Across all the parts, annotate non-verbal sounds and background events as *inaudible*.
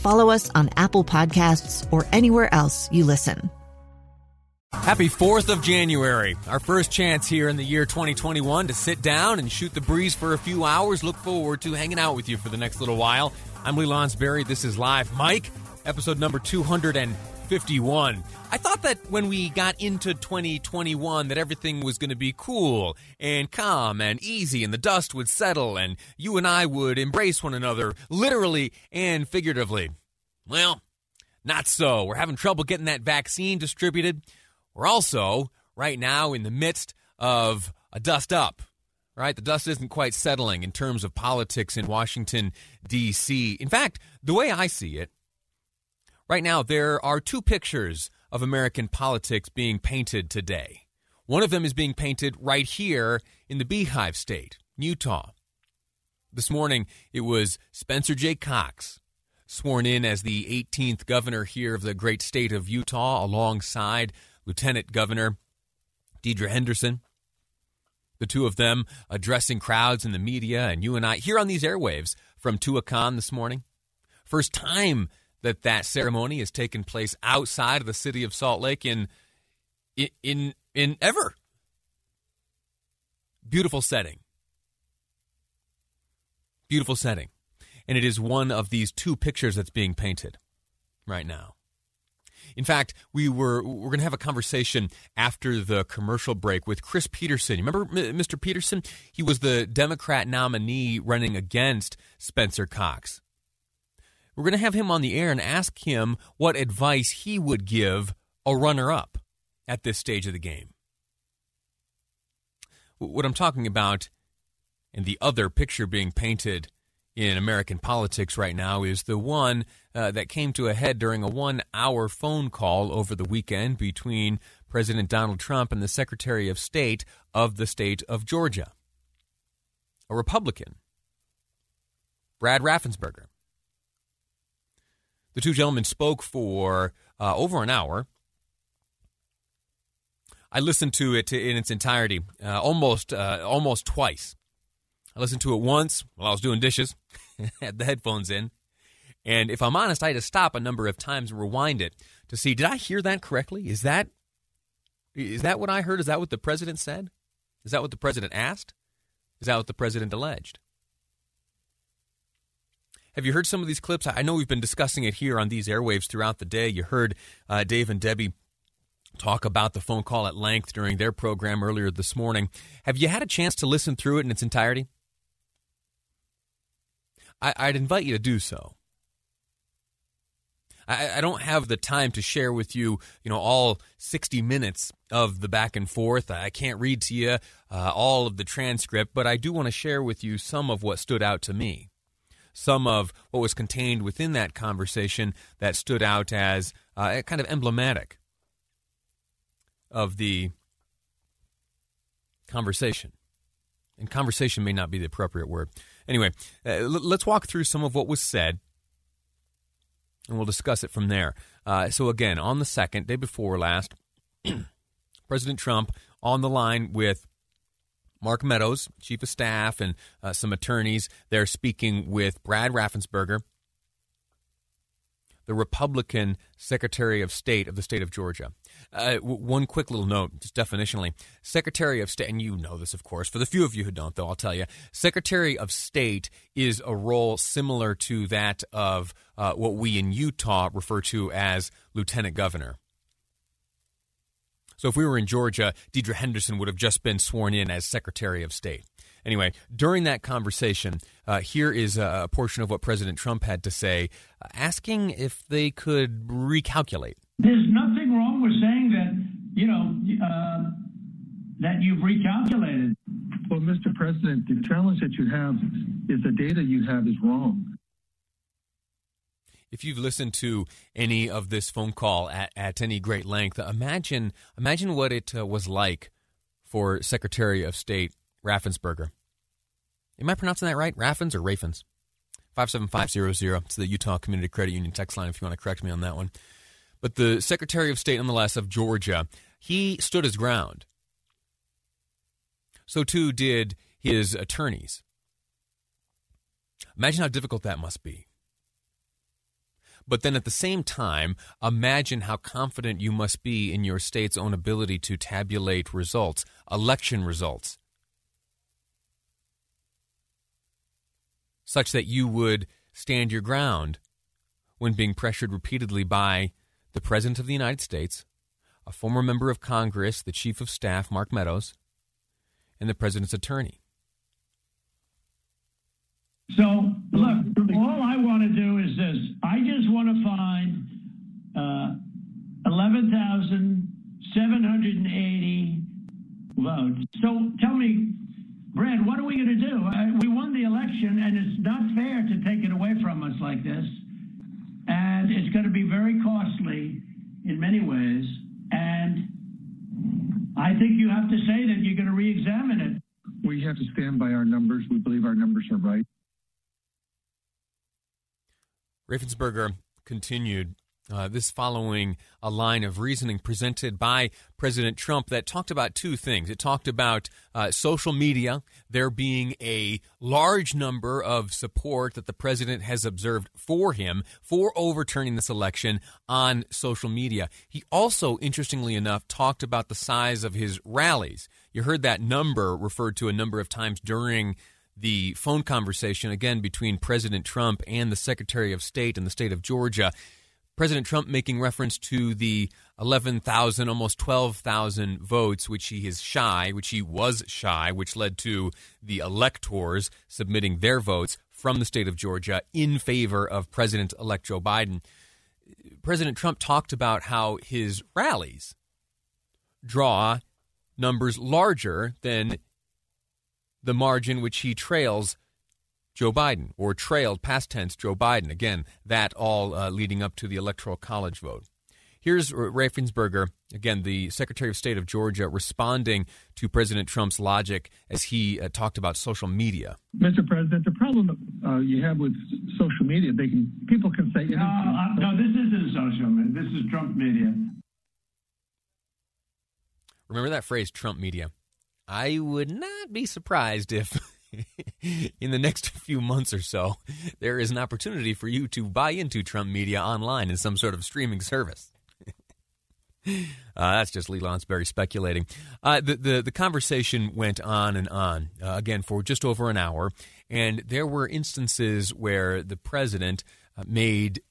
follow us on Apple Podcasts, or anywhere else you listen. Happy 4th of January. Our first chance here in the year 2021 to sit down and shoot the breeze for a few hours. Look forward to hanging out with you for the next little while. I'm Lee Lonsberry. This is Live Mike, episode number 251. I thought that when we got into 2021 that everything was going to be cool and calm and easy and the dust would settle and you and I would embrace one another literally and figuratively. Well, not so. We're having trouble getting that vaccine distributed. We're also right now in the midst of a dust up. Right? The dust isn't quite settling in terms of politics in Washington, D.C. In fact, the way I see it, right now there are two pictures of American politics being painted today. One of them is being painted right here in the Beehive State, Utah. This morning, it was Spencer J. Cox, sworn in as the 18th governor here of the great state of Utah, alongside Lieutenant Governor Deidre Henderson. The two of them addressing crowds in the media and you and I here on these airwaves from Tuacahn this morning. First time that that ceremony has taken place outside of the city of Salt Lake in in in ever. Beautiful setting. Beautiful setting. And it is one of these two pictures that's being painted right now. In fact, we were we're going to have a conversation after the commercial break with Chris Peterson. You remember Mr. Peterson? He was the Democrat nominee running against Spencer Cox. We're going to have him on the air and ask him what advice he would give a runner up at this stage of the game. What I'm talking about, and the other picture being painted in American politics right now, is the one uh, that came to a head during a one hour phone call over the weekend between President Donald Trump and the Secretary of State of the state of Georgia, a Republican, Brad Raffensperger. The two gentlemen spoke for uh, over an hour. I listened to it in its entirety, uh, almost uh, almost twice. I listened to it once while I was doing dishes, *laughs* had the headphones in, and if I'm honest, I had to stop a number of times and rewind it to see did I hear that correctly? Is that is that what I heard? Is that what the president said? Is that what the president asked? Is that what the president alleged? Have you heard some of these clips? I know we've been discussing it here on these airwaves throughout the day. You heard uh, Dave and Debbie talk about the phone call at length during their program earlier this morning. Have you had a chance to listen through it in its entirety? I, would invite you to do so. I, I, don't have the time to share with you, you know, all 60 minutes of the back and forth. I can't read to you uh, all of the transcript, but I do want to share with you some of what stood out to me some of what was contained within that conversation that stood out as uh, kind of emblematic of the conversation. And conversation may not be the appropriate word. Anyway, uh, l- let's walk through some of what was said, and we'll discuss it from there. Uh, so, again, on the second, day before last, *clears throat* President Trump on the line with Mark Meadows, chief of staff, and uh, some attorneys. They're speaking with Brad Raffensperger, the Republican Secretary of State of the state of Georgia. Uh, w- one quick little note, just definitionally. Secretary of State, and you know this, of course. For the few of you who don't, though, I'll tell you. Secretary of State is a role similar to that of uh, what we in Utah refer to as Lieutenant Governor. So if we were in Georgia, Deidre Henderson would have just been sworn in as Secretary of State. Anyway, during that conversation, uh, here is a portion of what President Trump had to say, uh, asking if they could recalculate. There's nothing wrong with saying that, you know, uh, that you've recalculated. Well, Mr. President, the challenge that you have is the data you have is wrong. If you've listened to any of this phone call at, at any great length, imagine imagine what it uh, was like for Secretary of State Raffensperger. Am I pronouncing that right? Raffens or Raffens? 57500. It's the Utah Community Credit Union text line if you want to correct me on that one. But the Secretary of State, nonetheless, of Georgia, he stood his ground. So too did his attorneys. Imagine how difficult that must be. But then at the same time, imagine how confident you must be in your state's own ability to tabulate results, election results, such that you would stand your ground when being pressured repeatedly by the President of the United States, a former member of Congress, the Chief of Staff, Mark Meadows, and the President's attorney. So, look, all I want to do is this. I just want to find uh, 11,780 votes. So tell me, Brad, what are we going to do? Uh, we won the election, and it's not fair to take it away from us like this. And it's going to be very costly in many ways. And I think you have to say that you're going to re examine it. We have to stand by our numbers. We believe our numbers are right. Raffensperger continued uh, this following a line of reasoning presented by President Trump that talked about two things. It talked about uh, social media, there being a large number of support that the president has observed for him for overturning this election on social media. He also, interestingly enough, talked about the size of his rallies. You heard that number referred to a number of times during the phone conversation, again, between President Trump and the Secretary of State in the state of Georgia. President Trump making reference to the 11,000, almost 12,000 votes, which he is shy, which he was shy, which led to the electors submitting their votes from the state of Georgia in favor of President elect Joe Biden. President Trump talked about how his rallies draw numbers larger than the margin which he trails Joe Biden, or trailed past tense Joe Biden. Again, that all uh, leading up to the Electoral College vote. Here's Raffensperger, again, the Secretary of State of Georgia, responding to President Trump's logic as he uh, talked about social media. Mr. President, the problem uh, you have with social media, they can people can say, no, uh, no, this isn't social media. This is Trump media. Remember that phrase, Trump media. I would not be surprised if *laughs* *laughs* in the next *laughs* few months or so there is an opportunity for you to buy into Trump media online in some sort of streaming service. *laughs* Uh, that's just Lee Lonsberry speculating. Uh, the, the, the conversation went on and on uh, again for just over an hour, and there were instances where the president uh, made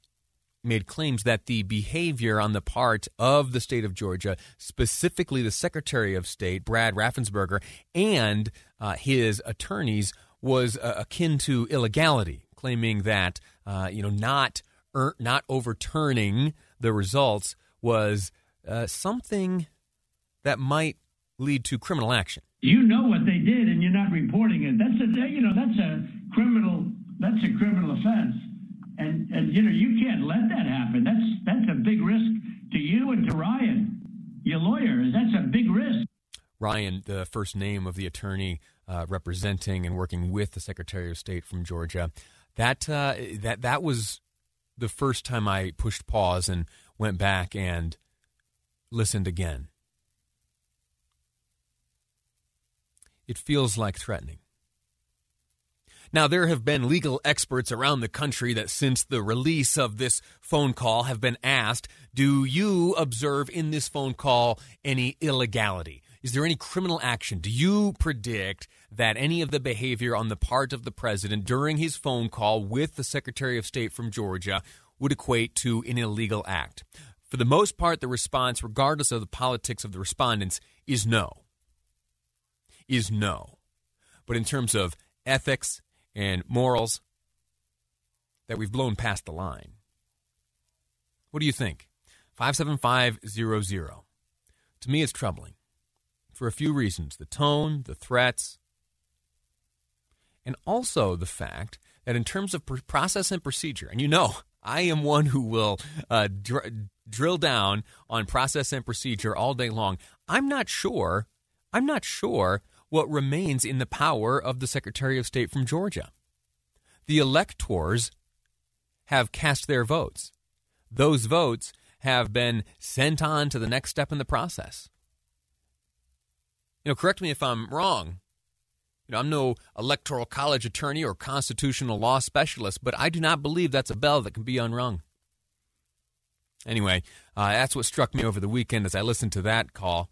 made claims that the behavior on the part of the state of Georgia, specifically the Secretary of State, Brad Raffensperger, and uh, his attorneys, was uh, akin to illegality, claiming that uh, you know not er, not overturning the results was uh, something that might lead to criminal action. You know what they did, and you're not reporting it. That's a you know that's a criminal that's a criminal offense. And, and you know, you can't let that happen. That's that's a big risk to you and to Ryan, your lawyer. That's a big risk. Ryan, the first name of the attorney uh, representing and working with the Secretary of State from Georgia, that uh, that that was the first time I pushed pause and went back and listened again. It feels like threatening. Now, there have been legal experts around the country that since the release of this phone call have been asked, do you observe in this phone call any illegality? Is there any criminal action? Do you predict that any of the behavior on the part of the president during his phone call with the Secretary of State from Georgia would equate to an illegal act? for the most part, the response, regardless of the politics of the respondents, is no. Is no. But in terms of ethics and morals, that we've blown past the line. What do you think? 57500. To me, it's troubling for a few reasons the tone, the threats, and also the fact that in terms of process and procedure, and you know, I am one who will uh, dr- drill down on process and procedure all day long. I'm not sure. I'm not sure what remains in the power of the Secretary of State from Georgia. The electors have cast their votes. Those votes have been sent on to the next step in the process. You know, correct me if I'm wrong. You know, I'm no electoral college attorney or constitutional law specialist, but I do not believe that's a bell that can be unrung. Anyway, uh, that's what struck me over the weekend as I listened to that call.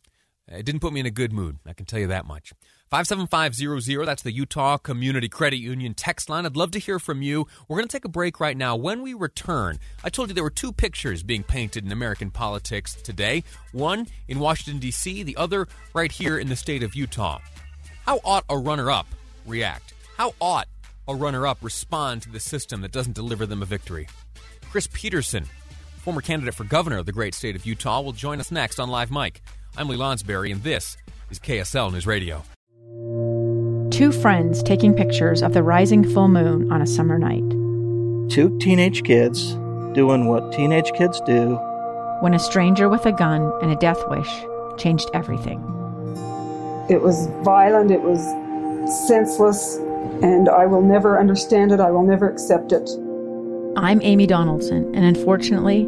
It didn't put me in a good mood, I can tell you that much. 57500, that's the Utah Community Credit Union text line. I'd love to hear from you. We're going to take a break right now. When we return, I told you there were two pictures being painted in American politics today one in Washington, D.C., the other right here in the state of Utah. How ought a runner up react? How ought a runner up respond to the system that doesn't deliver them a victory? Chris Peterson, former candidate for governor of the great state of Utah, will join us next on Live Mike. I'm Lee Lonsberry, and this is KSL News Radio. Two friends taking pictures of the rising full moon on a summer night. Two teenage kids doing what teenage kids do. When a stranger with a gun and a death wish changed everything. It was violent, it was senseless, and I will never understand it. I will never accept it. I'm Amy Donaldson, and unfortunately,